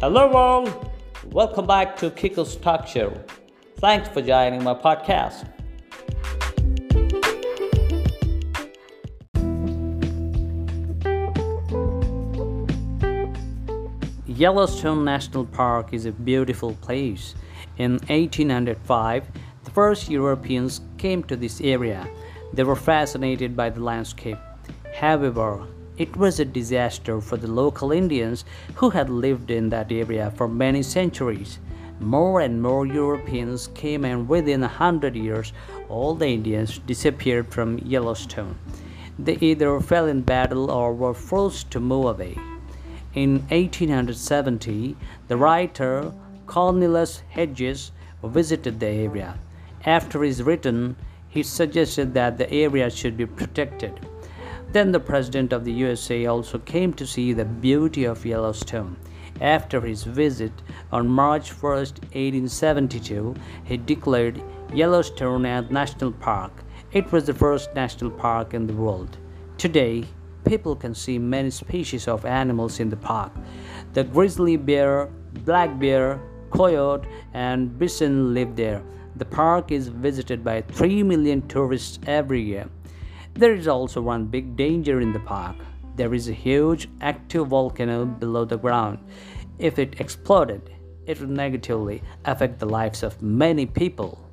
Hello, world. Welcome back to Kiko's Talk Show. Thanks for joining my podcast. Yellowstone National Park is a beautiful place. In 1805, the first Europeans came to this area. They were fascinated by the landscape. However, it was a disaster for the local Indians who had lived in that area for many centuries. More and more Europeans came, and within a hundred years, all the Indians disappeared from Yellowstone. They either fell in battle or were forced to move away. In 1870, the writer Cornelius Hedges visited the area. After his return, he suggested that the area should be protected. Then the President of the USA also came to see the beauty of Yellowstone. After his visit on March 1, 1872, he declared Yellowstone a national park. It was the first national park in the world. Today, people can see many species of animals in the park. The grizzly bear, black bear, coyote, and bison live there. The park is visited by 3 million tourists every year. There is also one big danger in the park. There is a huge active volcano below the ground. If it exploded, it would negatively affect the lives of many people.